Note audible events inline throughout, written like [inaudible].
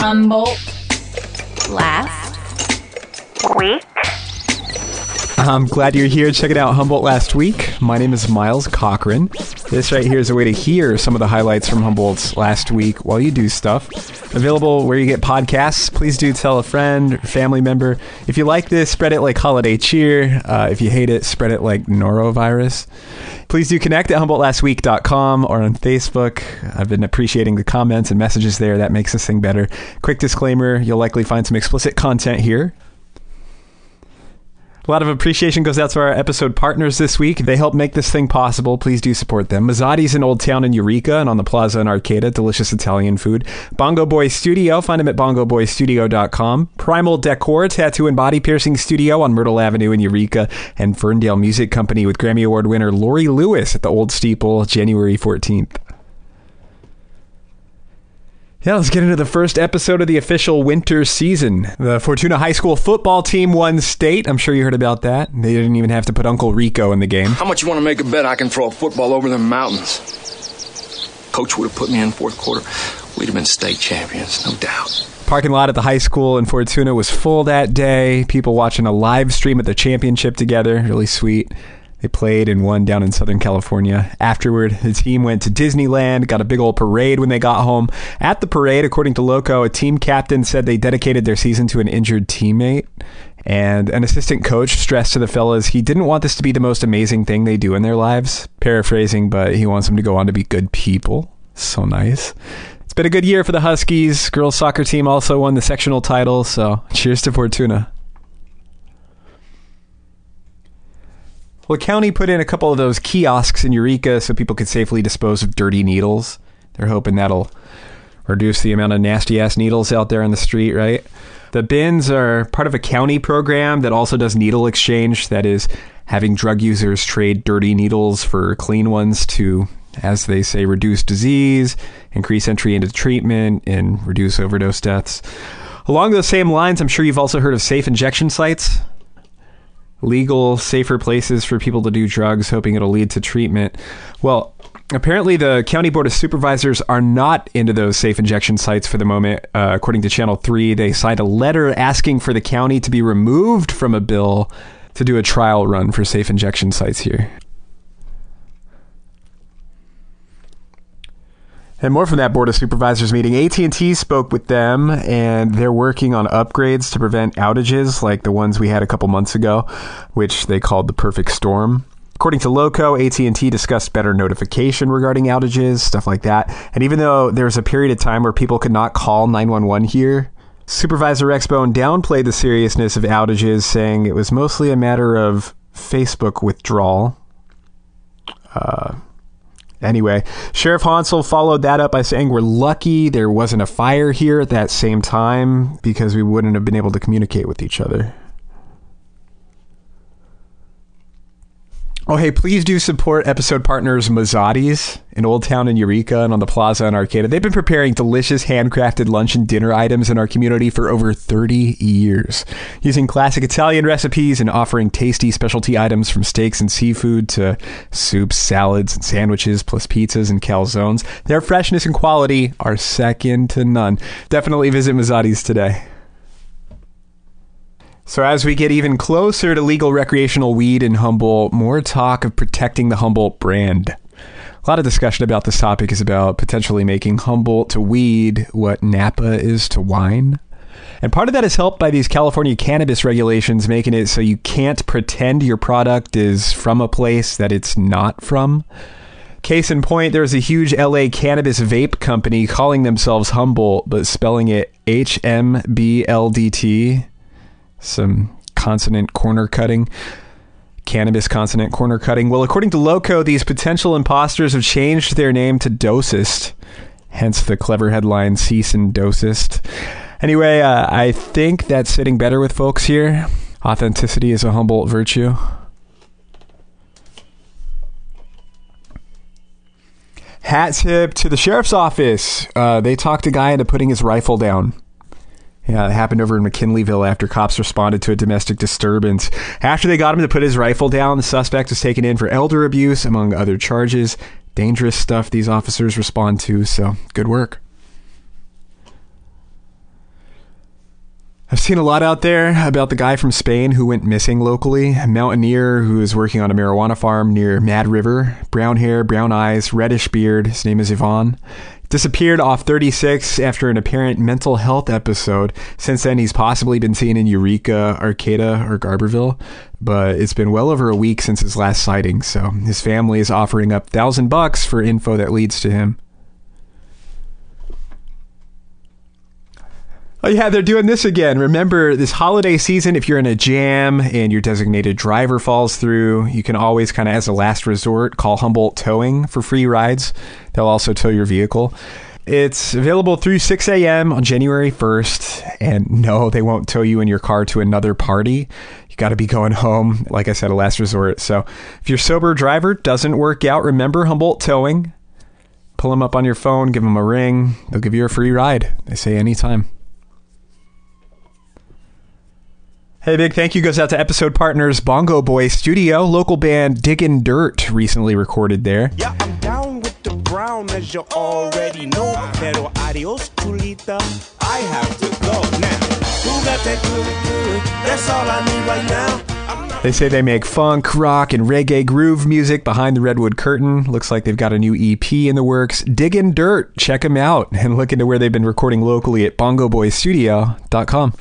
Humboldt last week. I'm glad you're here checking out Humboldt last week. My name is Miles Cochran. This right here is a way to hear some of the highlights from Humboldt's last week while you do stuff. Available where you get podcasts. Please do tell a friend, family member. If you like this, spread it like holiday cheer. Uh, if you hate it, spread it like norovirus. Please do connect at HumboldtLastWeek.com or on Facebook. I've been appreciating the comments and messages there. That makes this thing better. Quick disclaimer you'll likely find some explicit content here. A lot of appreciation goes out to our episode partners this week. They help make this thing possible. Please do support them. Mazzotti's in Old Town in Eureka and on the Plaza in Arcata. Delicious Italian food. Bongo Boy Studio. Find them at bongoboystudio.com. Primal Decor Tattoo and Body Piercing Studio on Myrtle Avenue in Eureka. And Ferndale Music Company with Grammy Award winner Laurie Lewis at the Old Steeple, January 14th. Yeah, let's get into the first episode of the official winter season. The Fortuna High School football team won state. I'm sure you heard about that. They didn't even have to put Uncle Rico in the game. How much you want to make a bet I can throw a football over the mountains? Coach would have put me in fourth quarter. We'd have been state champions, no doubt. Parking lot at the high school in Fortuna was full that day. People watching a live stream at the championship together. Really sweet. They played and won down in Southern California. Afterward, the team went to Disneyland, got a big old parade when they got home. At the parade, according to Loco, a team captain said they dedicated their season to an injured teammate. And an assistant coach stressed to the fellas he didn't want this to be the most amazing thing they do in their lives. Paraphrasing, but he wants them to go on to be good people. So nice. It's been a good year for the Huskies. Girls soccer team also won the sectional title, so cheers to Fortuna. Well, the county put in a couple of those kiosks in Eureka so people could safely dispose of dirty needles. They're hoping that'll reduce the amount of nasty ass needles out there on the street, right? The bins are part of a county program that also does needle exchange, that is, having drug users trade dirty needles for clean ones to, as they say, reduce disease, increase entry into treatment, and reduce overdose deaths. Along those same lines, I'm sure you've also heard of safe injection sites legal, safer places for people to do drugs, hoping it'll lead to treatment. Well, apparently the county board of supervisors are not into those safe injection sites for the moment. Uh, according to Channel 3, they signed a letter asking for the county to be removed from a bill to do a trial run for safe injection sites here. And more from that board of supervisors meeting. AT&T spoke with them and they're working on upgrades to prevent outages like the ones we had a couple months ago, which they called the perfect storm. According to Loco, AT&T discussed better notification regarding outages, stuff like that. And even though there was a period of time where people could not call 911 here, Supervisor Rex Bohn downplayed the seriousness of outages, saying it was mostly a matter of Facebook withdrawal. Uh, Anyway, Sheriff Honsal followed that up by saying, We're lucky there wasn't a fire here at that same time because we wouldn't have been able to communicate with each other. Oh, hey, please do support episode partners Mazzotti's in Old Town in Eureka and on the Plaza in Arcata. They've been preparing delicious handcrafted lunch and dinner items in our community for over 30 years, using classic Italian recipes and offering tasty specialty items from steaks and seafood to soups, salads, and sandwiches, plus pizzas and calzones. Their freshness and quality are second to none. Definitely visit Mazzotti's today. So, as we get even closer to legal recreational weed in Humboldt, more talk of protecting the Humboldt brand. A lot of discussion about this topic is about potentially making Humboldt to weed what Napa is to wine. And part of that is helped by these California cannabis regulations, making it so you can't pretend your product is from a place that it's not from. Case in point, there's a huge LA cannabis vape company calling themselves Humboldt, but spelling it H M B L D T some consonant corner cutting. Cannabis consonant corner cutting. Well, according to Loco, these potential imposters have changed their name to Dosist, hence the clever headline Cease and Dosist. Anyway, uh, I think that's sitting better with folks here. Authenticity is a Humboldt virtue. Hat tip to the sheriff's office. Uh, they talked a guy into putting his rifle down. Yeah, it happened over in McKinleyville after cops responded to a domestic disturbance. After they got him to put his rifle down, the suspect was taken in for elder abuse, among other charges. Dangerous stuff these officers respond to, so good work. I've seen a lot out there about the guy from Spain who went missing locally, a mountaineer who is working on a marijuana farm near Mad River. Brown hair, brown eyes, reddish beard. His name is Ivan. Disappeared off 36 after an apparent mental health episode. Since then, he's possibly been seen in Eureka, Arcata, or Garberville, but it's been well over a week since his last sighting, so his family is offering up thousand bucks for info that leads to him. Oh yeah, they're doing this again. Remember this holiday season, if you're in a jam and your designated driver falls through, you can always kind of as a last resort call Humboldt Towing for free rides. They'll also tow your vehicle. It's available through 6 a.m. on January 1st. And no, they won't tow you in your car to another party. You got to be going home, like I said, a last resort. So if your sober driver doesn't work out, remember Humboldt Towing. Pull them up on your phone, give them a ring. They'll give you a free ride. They say anytime. Hey, big thank you goes out to episode partners Bongo Boy Studio, local band Diggin' Dirt recently recorded there. Yeah, I'm down with the brown as you already know. Pero adios, chulita. I have to go now. Who got that good, good? That's all I need right now. They say they make funk, rock, and reggae groove music behind the Redwood Curtain. Looks like they've got a new EP in the works. Diggin' Dirt. Check them out and look into where they've been recording locally at bongoboystudio.com.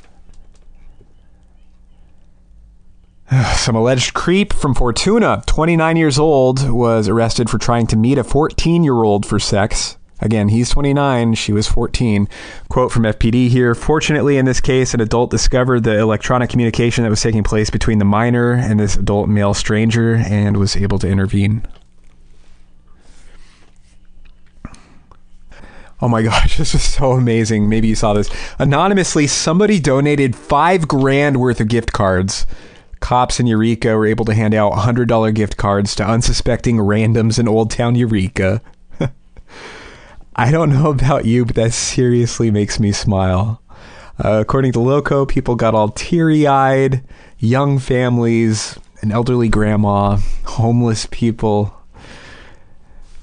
[sighs] Some alleged creep from Fortuna, 29 years old, was arrested for trying to meet a 14 year old for sex. Again, he's 29, she was 14. Quote from FPD here Fortunately, in this case, an adult discovered the electronic communication that was taking place between the minor and this adult male stranger and was able to intervene. Oh my [laughs] gosh, this is so amazing. Maybe you saw this. Anonymously, somebody donated five grand worth of gift cards Cops in Eureka were able to hand out $100 gift cards to unsuspecting randoms in Old Town Eureka. [laughs] I don't know about you, but that seriously makes me smile. Uh, according to Loco, people got all teary eyed, young families, an elderly grandma, homeless people.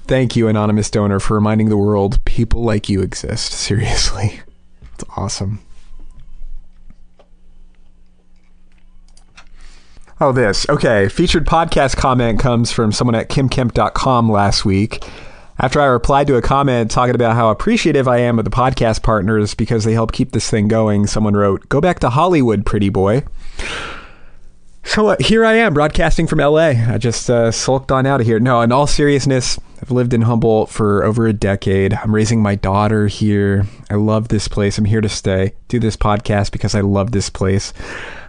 Thank you, anonymous donor, for reminding the world people like you exist. [laughs] Seriously. It's awesome. Oh, this. Okay. Featured podcast comment comes from someone at kymkemp.com last week. After I replied to a comment talking about how appreciative I am of the podcast partners because they help keep this thing going, someone wrote, Go back to Hollywood, pretty boy. So uh, here I am broadcasting from LA. I just uh, sulked on out of here. No, in all seriousness, I've lived in Humboldt for over a decade. I'm raising my daughter here. I love this place. I'm here to stay. Do this podcast because I love this place.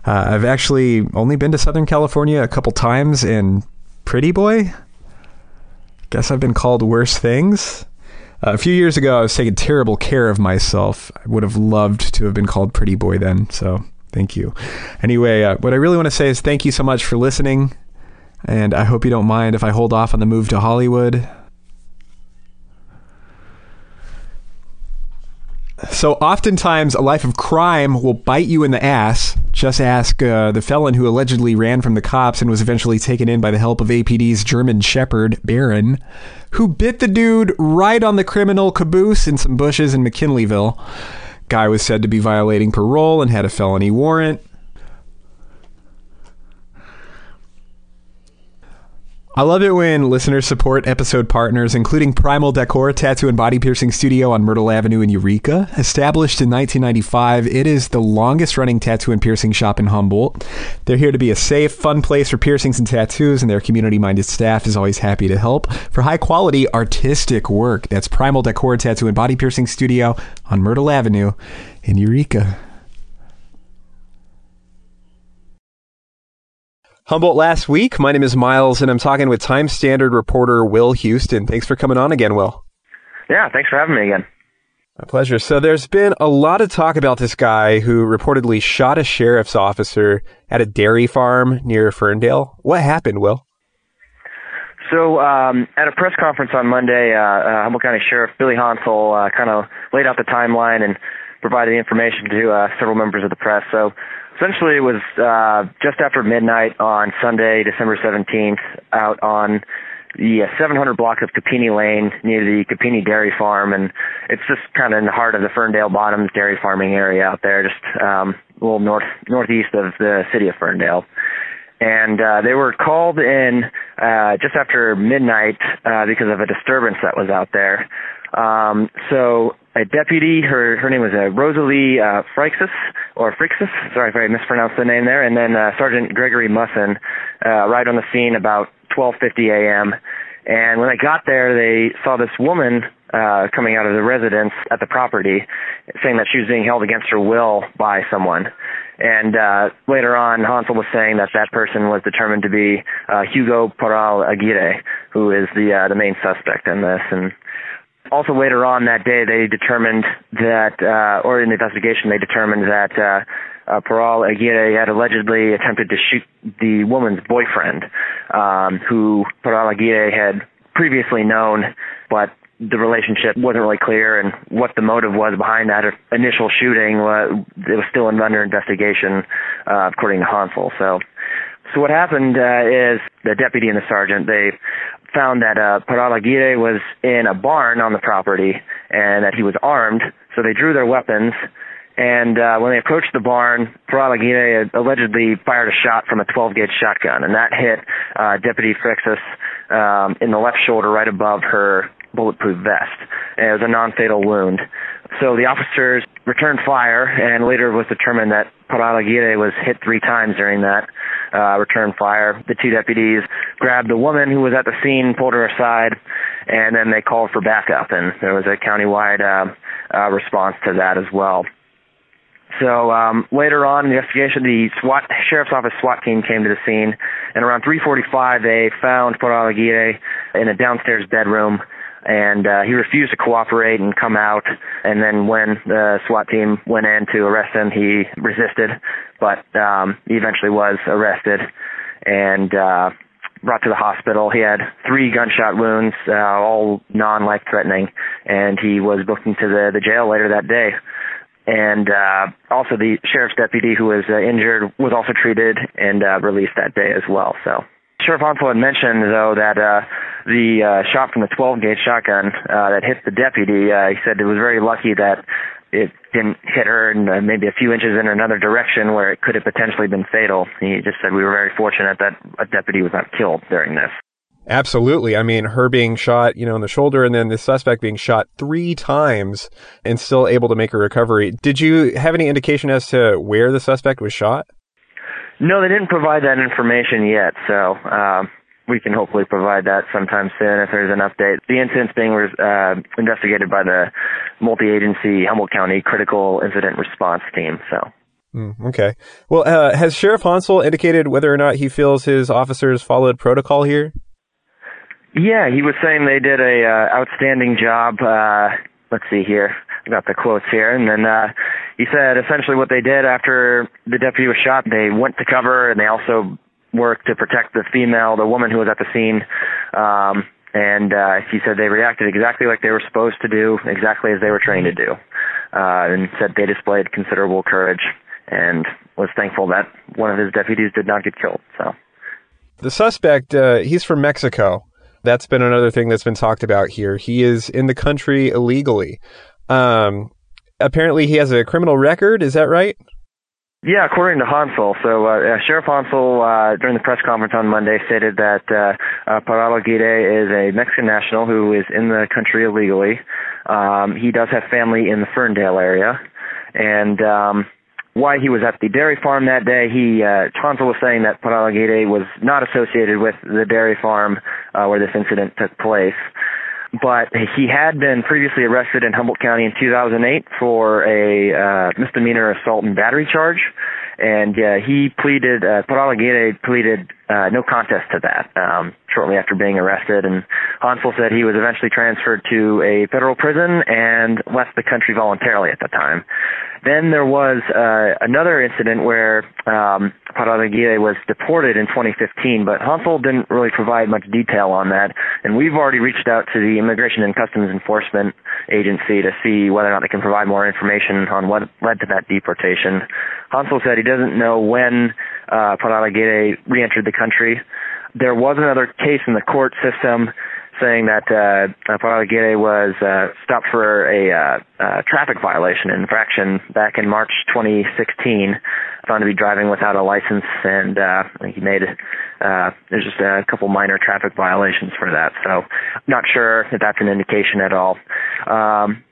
Uh, I've actually only been to Southern California a couple times, and Pretty Boy. Guess I've been called worse things. Uh, a few years ago, I was taking terrible care of myself. I would have loved to have been called Pretty Boy then, so thank you. Anyway, uh, what I really want to say is thank you so much for listening, and I hope you don't mind if I hold off on the move to Hollywood. So, oftentimes, a life of crime will bite you in the ass. Just ask uh, the felon who allegedly ran from the cops and was eventually taken in by the help of APD's German Shepherd, Baron, who bit the dude right on the criminal caboose in some bushes in McKinleyville. Guy was said to be violating parole and had a felony warrant. I love it when listeners support episode partners, including Primal Decor Tattoo and Body Piercing Studio on Myrtle Avenue in Eureka. Established in 1995, it is the longest running tattoo and piercing shop in Humboldt. They're here to be a safe, fun place for piercings and tattoos, and their community minded staff is always happy to help for high quality artistic work. That's Primal Decor Tattoo and Body Piercing Studio on Myrtle Avenue in Eureka. Humboldt last week. My name is Miles, and I'm talking with Time Standard reporter Will Houston. Thanks for coming on again, Will. Yeah, thanks for having me again. My pleasure. So there's been a lot of talk about this guy who reportedly shot a sheriff's officer at a dairy farm near Ferndale. What happened, Will? So um, at a press conference on Monday, uh, uh, Humboldt County Sheriff Billy Honsal uh, kind of laid out the timeline and provided the information to uh, several members of the press. So essentially it was uh, just after midnight on Sunday, December 17th, out on the uh, 700 block of Capini Lane near the Capini Dairy Farm, and it's just kind of in the heart of the Ferndale Bottoms dairy farming area out there, just um, a little north northeast of the city of Ferndale. And uh, they were called in uh, just after midnight uh, because of a disturbance that was out there. Um, so a deputy, her her name was uh, Rosalie uh, Freixus or Frixus. Sorry if I mispronounced the name there. And then uh, Sergeant Gregory Musson uh, arrived on the scene about 12:50 a.m. And when they got there, they saw this woman uh, coming out of the residence at the property, saying that she was being held against her will by someone. And uh, later on, Honsal was saying that that person was determined to be uh, Hugo Parral Aguirre, who is the uh, the main suspect in this. And also later on that day, they determined that, uh, or in the investigation, they determined that uh, uh, Parral Aguirre had allegedly attempted to shoot the woman's boyfriend, um, who Parral Aguirre had previously known, but the relationship wasn't really clear and what the motive was behind that initial shooting was it was still under investigation uh, according to Honsal. So so what happened uh, is the deputy and the sergeant they found that uh, Parral was in a barn on the property and that he was armed. So they drew their weapons and uh, when they approached the barn, Parral Aguirre allegedly fired a shot from a 12 gauge shotgun, and that hit uh, Deputy Frixus um, in the left shoulder, right above her bulletproof vest. And it was a non-fatal wound. So the officers returned fire, and later was determined that Parral Aguirre was hit three times during that uh, return fire. The two deputies grabbed the woman who was at the scene, pulled her aside, and then they called for backup, and there was a countywide uh, uh, response to that as well. So um, later on in the investigation, the SWAT sheriff's office SWAT team came to the scene, and around 3:45 they found Parral Aguirre in a downstairs bedroom and uh, he refused to cooperate and come out. And then when the SWAT team went in to arrest him, he resisted, but um, he eventually was arrested and uh, brought to the hospital. He had three gunshot wounds, uh, all non-life threatening, and he was booked into the the jail later that day. And uh, also, the sheriff's deputy who was uh, injured was also treated and uh, released that day as well. So Sheriff Honsal had mentioned, though, that uh, the uh, shot from the 12 gauge shotgun uh, that hit the deputy, uh, he said it was very lucky that it didn't hit her in uh, maybe a few inches in another direction where it could have potentially been fatal. He just said we were very fortunate that a deputy was not killed during this. Absolutely. I mean, her being shot, you know, in the shoulder and then the suspect being shot three times and still able to make a recovery. Did you have any indication as to where the suspect was shot? No, they didn't provide that information yet, so um, we can hopefully provide that sometime soon if there's an update. The incident's being uh, investigated by the multi-agency Humboldt County Critical Incident Response Team. So. Mm, okay. Well, uh, has Sheriff Honsal indicated whether or not he feels his officers followed protocol here? Yeah, he was saying they did a uh, outstanding job. Uh, let's see here. I got the quotes here, and then uh, he said essentially what they did after the deputy was shot, they went to cover and they also worked to protect the female, the woman who was at the scene. Um, and uh, he said they reacted exactly like they were supposed to do, exactly as they were trained to do, uh, and said they displayed considerable courage and was thankful that one of his deputies did not get killed. So, the suspect, uh, he's from Mexico. That's been another thing that's been talked about here. He is in the country illegally. Um, apparently he has a criminal record. Is that right? Yeah, according to Honsal. So uh, Sheriff Honsal, uh, during the press conference on Monday, stated that uh, uh, Parral Aguirre is a Mexican national who is in the country illegally. Um, he does have family in the Ferndale area, and um, why he was at the dairy farm that day, he uh, Honsal was saying that Parral Aguirre was not associated with the dairy farm uh, where this incident took place but he had been previously arrested in Humboldt County in 2008 for a uh, misdemeanor assault and battery charge, and uh, he pleaded. Uh, Parral Aguirre pleaded uh, no contest to that um, shortly after being arrested, and Honsal said he was eventually transferred to a federal prison and left the country voluntarily at the time. Then there was uh, another incident where um, Parral was deported in 2015, but Honsal didn't really provide much detail on that. And we've already reached out to the Immigration and Customs Enforcement Agency to see whether or not they can provide more information on what led to that deportation. Honsal said he doesn't know when uh, re-entered the country. There was another case in the court system saying that uh, Parral Aguirre was uh, stopped for a uh, uh, traffic violation infraction back in March 2016, found to be driving without a license, and uh, he made uh, there's just a couple minor traffic violations for that. So, not sure if that's an indication at all. Um,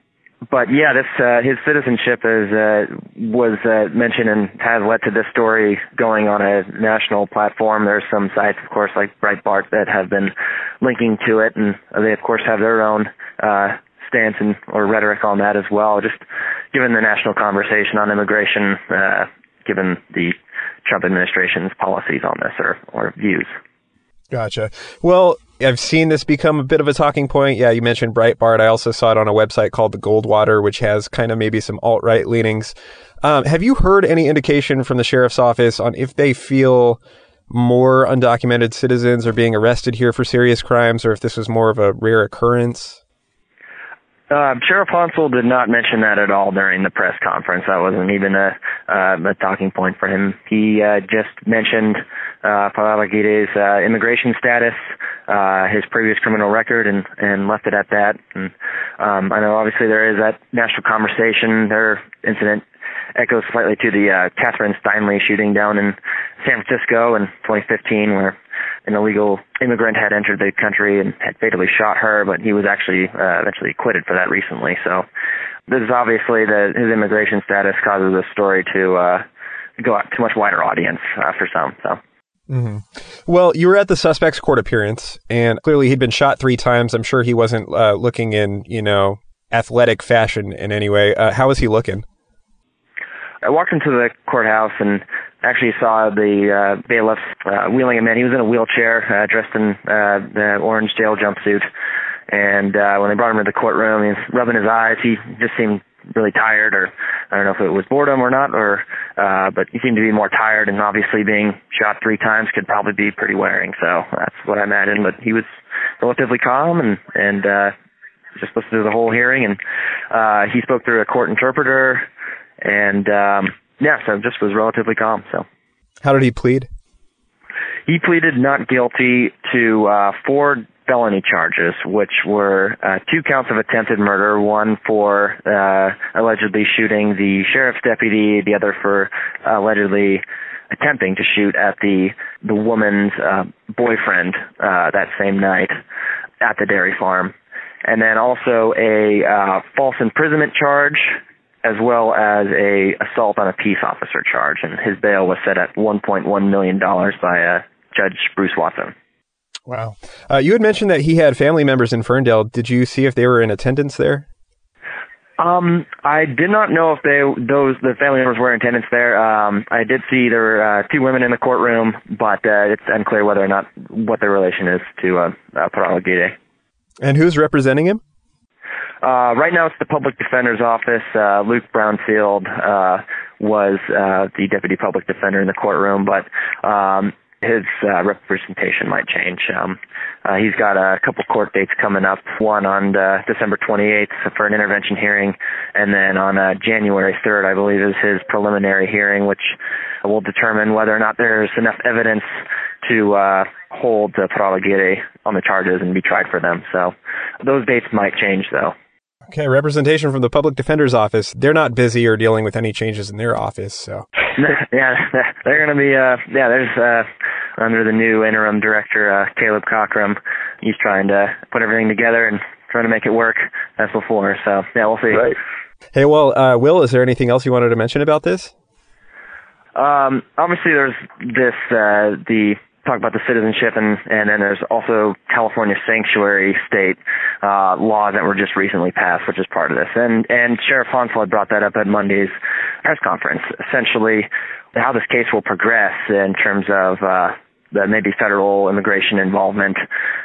but yeah, this uh, his citizenship is uh, was uh, mentioned and has led to this story going on a national platform. There's some sites, of course, like Breitbart that have been linking to it, and they of course have their own uh, stance and or rhetoric on that as well. Just given the national conversation on immigration, uh, given the Trump administration's policies on this or or views. Gotcha. Well, I've seen this become a bit of a talking point. Yeah, you mentioned Breitbart. I also saw it on a website called The Goldwater, which has kind of maybe some alt right leanings. Um, have you heard any indication from the sheriff's office on if they feel more undocumented citizens are being arrested here for serious crimes, or if this was more of a rare occurrence? Uh, Sheriff Honsal did not mention that at all during the press conference. That wasn't even a, uh, a talking point for him. He uh, just mentioned uh, Parral Aguirre's uh, immigration status, uh, his previous criminal record, and, and left it at that. And um, I know obviously there is that national conversation. Their incident echoes slightly to the uh, Kathryn Steinle shooting down in San Francisco in 2015, where an illegal immigrant had entered the country and had fatally shot her, but he was actually uh, eventually acquitted for that recently. So this is obviously that his immigration status causes this story to uh, go out to a much wider audience uh, for some. So. Mm-hmm. Well, you were at the suspect's court appearance, and clearly he'd been shot three times. I'm sure he wasn't uh, looking in, you know, athletic fashion in any way. Uh, how was he looking? I walked into the courthouse and actually saw the uh, bailiff uh, wheeling him in. He was in a wheelchair, uh, dressed in uh, the orange jail jumpsuit. And uh, when they brought him to the courtroom, he was rubbing his eyes. He just seemed really tired, or I don't know if it was boredom or not, or uh, but he seemed to be more tired. And obviously, being shot three times could probably be pretty wearing. So that's what I imagined. But he was relatively calm and and uh, just listened to the whole hearing. And uh, he spoke through a court interpreter, and um, yeah, so just was relatively calm. So, how did he plead? He pleaded not guilty to uh, four felony charges, which were uh, two counts of attempted murder, one for uh, allegedly shooting the sheriff's deputy, the other for uh, allegedly attempting to shoot at the the woman's uh, boyfriend uh, that same night at the dairy farm, and then also a uh, false imprisonment charge as well as a assault on a peace officer charge, and his bail was set at 1.1 million dollars by uh, Judge Bruce Watson. Wow. Uh, you had mentioned that he had family members in Ferndale. Did you see if they were in attendance there? Um, I did not know if they those the family members were in attendance there. Um, I did see there were uh, two women in the courtroom, but uh, it's unclear whether or not what their relation is to uh, uh Parral Aguirre. And who's representing him? Uh, right now, it's the public defender's office. Uh, Luke Brownfield uh, was uh, the deputy public defender in the courtroom, but um, his uh, representation might change. Um, uh, he's got a couple court dates coming up. One on uh, December 28th for an intervention hearing, and then on uh, January 3rd, I believe, is his preliminary hearing, which will determine whether or not there's enough evidence to uh, hold uh, Parral Aguirre on the charges and be tried for them. So those dates might change, though. Okay, representation from the public defender's office. They're not busy or dealing with any changes in their office, so. [laughs] yeah, [laughs] they're going to be. Uh, yeah, there's uh, under the new interim director uh, Caleb Cockrum. He's trying to put everything together and trying to make it work as before. So yeah, we'll see. Right. Hey, well, uh, Will, is there anything else you wanted to mention about this? Um, obviously, there's this uh, the talk about the citizenship, and and then there's also California sanctuary state uh, laws that were just recently passed, which is part of this. And and Sheriff Honsal had brought that up at Monday's press conference. Essentially, how this case will progress in terms of uh, the maybe federal immigration involvement.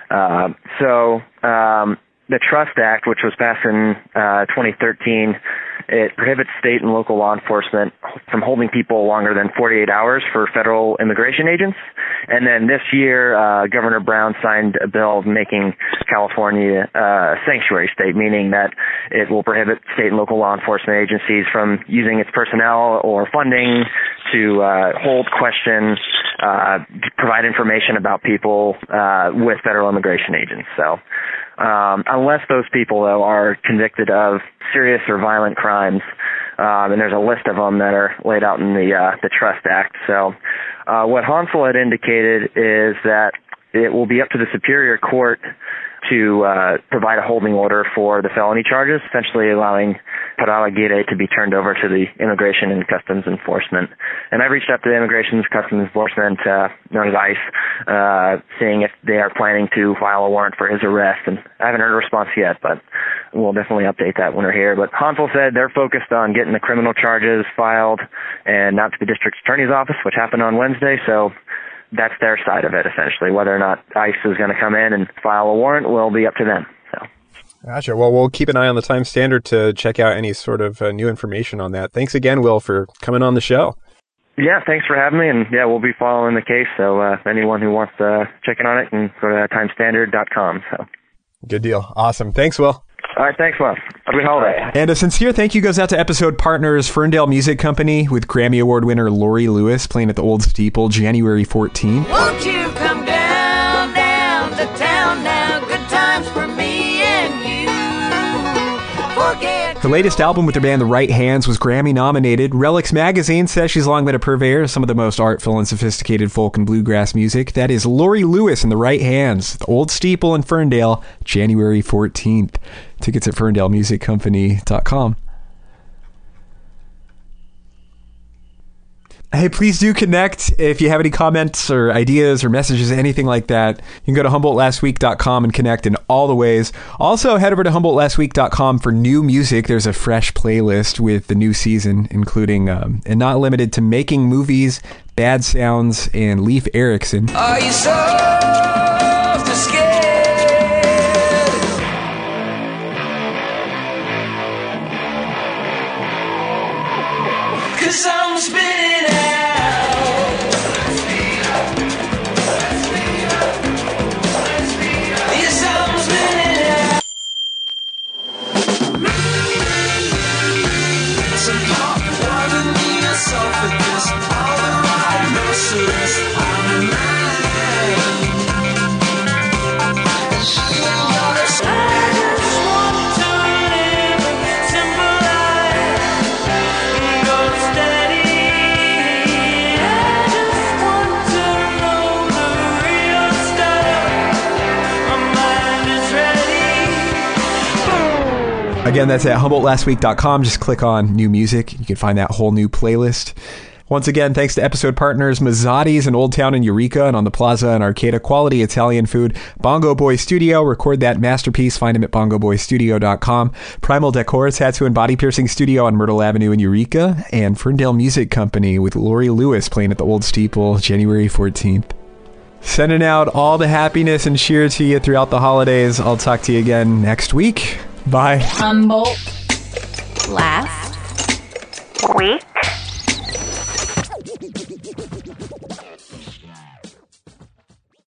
Uh, so um, the Trust Act, which was passed in uh, 2013, it prohibits state and local law enforcement from holding people longer than 48 hours for federal immigration agents. And then this year, uh, Governor Brown signed a bill making California uh, a sanctuary state, meaning that it will prohibit state and local law enforcement agencies from using its personnel or funding to uh, hold, question, uh, provide information about people uh, with federal immigration agents. So um, unless those people though are convicted of serious or violent crimes. Um, and there's a list of them that are laid out in the uh, the Trust Act. So, uh, what Honsal had indicated is that it will be up to the Superior Court to uh, provide a holding order for the felony charges, essentially allowing Parral Aguirre to be turned over to the Immigration and Customs Enforcement. And I've reached out to the Immigration and Customs Enforcement, uh, known as ICE, uh, seeing if they are planning to file a warrant for his arrest. And I haven't heard a response yet, but we'll definitely update that when we're here. But Honsal said they're focused on getting the criminal charges filed and not to the district attorney's office, which happened on Wednesday. So that's their side of it, essentially. Whether or not ICE is going to come in and file a warrant will be up to them. So. Gotcha. Well, we'll keep an eye on the Time Standard to check out any sort of uh, new information on that. Thanks again, Will, for coming on the show. Yeah, thanks for having me, and yeah, we'll be following the case. So uh, anyone who wants to check in on it can go to timestandard.com. So good deal. Awesome. Thanks, Will. All right, thanks, Will. Have a good holiday. And a sincere thank you goes out to episode partners Ferndale Music Company with Grammy Award winner Laurie Lewis playing at the Old Steeple January 14th. Won't you come down, down to town now? Good times for me and you. Forget. Her latest album with their band The Right Hands was Grammy nominated. Relix magazine says she's long been a purveyor of some of the most artful and sophisticated folk and bluegrass music. That is Laurie Lewis and The Right Hands, the Old Steeple in Ferndale, January 14th. Tickets at ferndalemusiccompany.com. Hey, please do connect. If you have any comments or ideas or messages, anything like that, you can go to HumboldtLastWeek.com and connect in all the ways. Also, head over to HumboldtLastWeek.com for new music. There's a fresh playlist with the new season, including um, and not limited to Making Movies, Bad Sounds, and Leif Erikson. Are you soft Again, that's at HumboldtLastWeek.com. Just click on new music. You can find that whole new playlist. Once again, thanks to episode partners Mazzotti's in Old Town in Eureka and on the Plaza and Arcata. Quality Italian food. Bongo Boy Studio. Record that masterpiece. Find him at bongoboystudio.com. Primal Decor Tattoo and Body Piercing Studio on Myrtle Avenue in Eureka. And Ferndale Music Company with Laurie Lewis playing at the Old Steeple January 14th. Sending out all the happiness and cheer to you throughout the holidays. I'll talk to you again next week. Bye. Humboldt. Last week.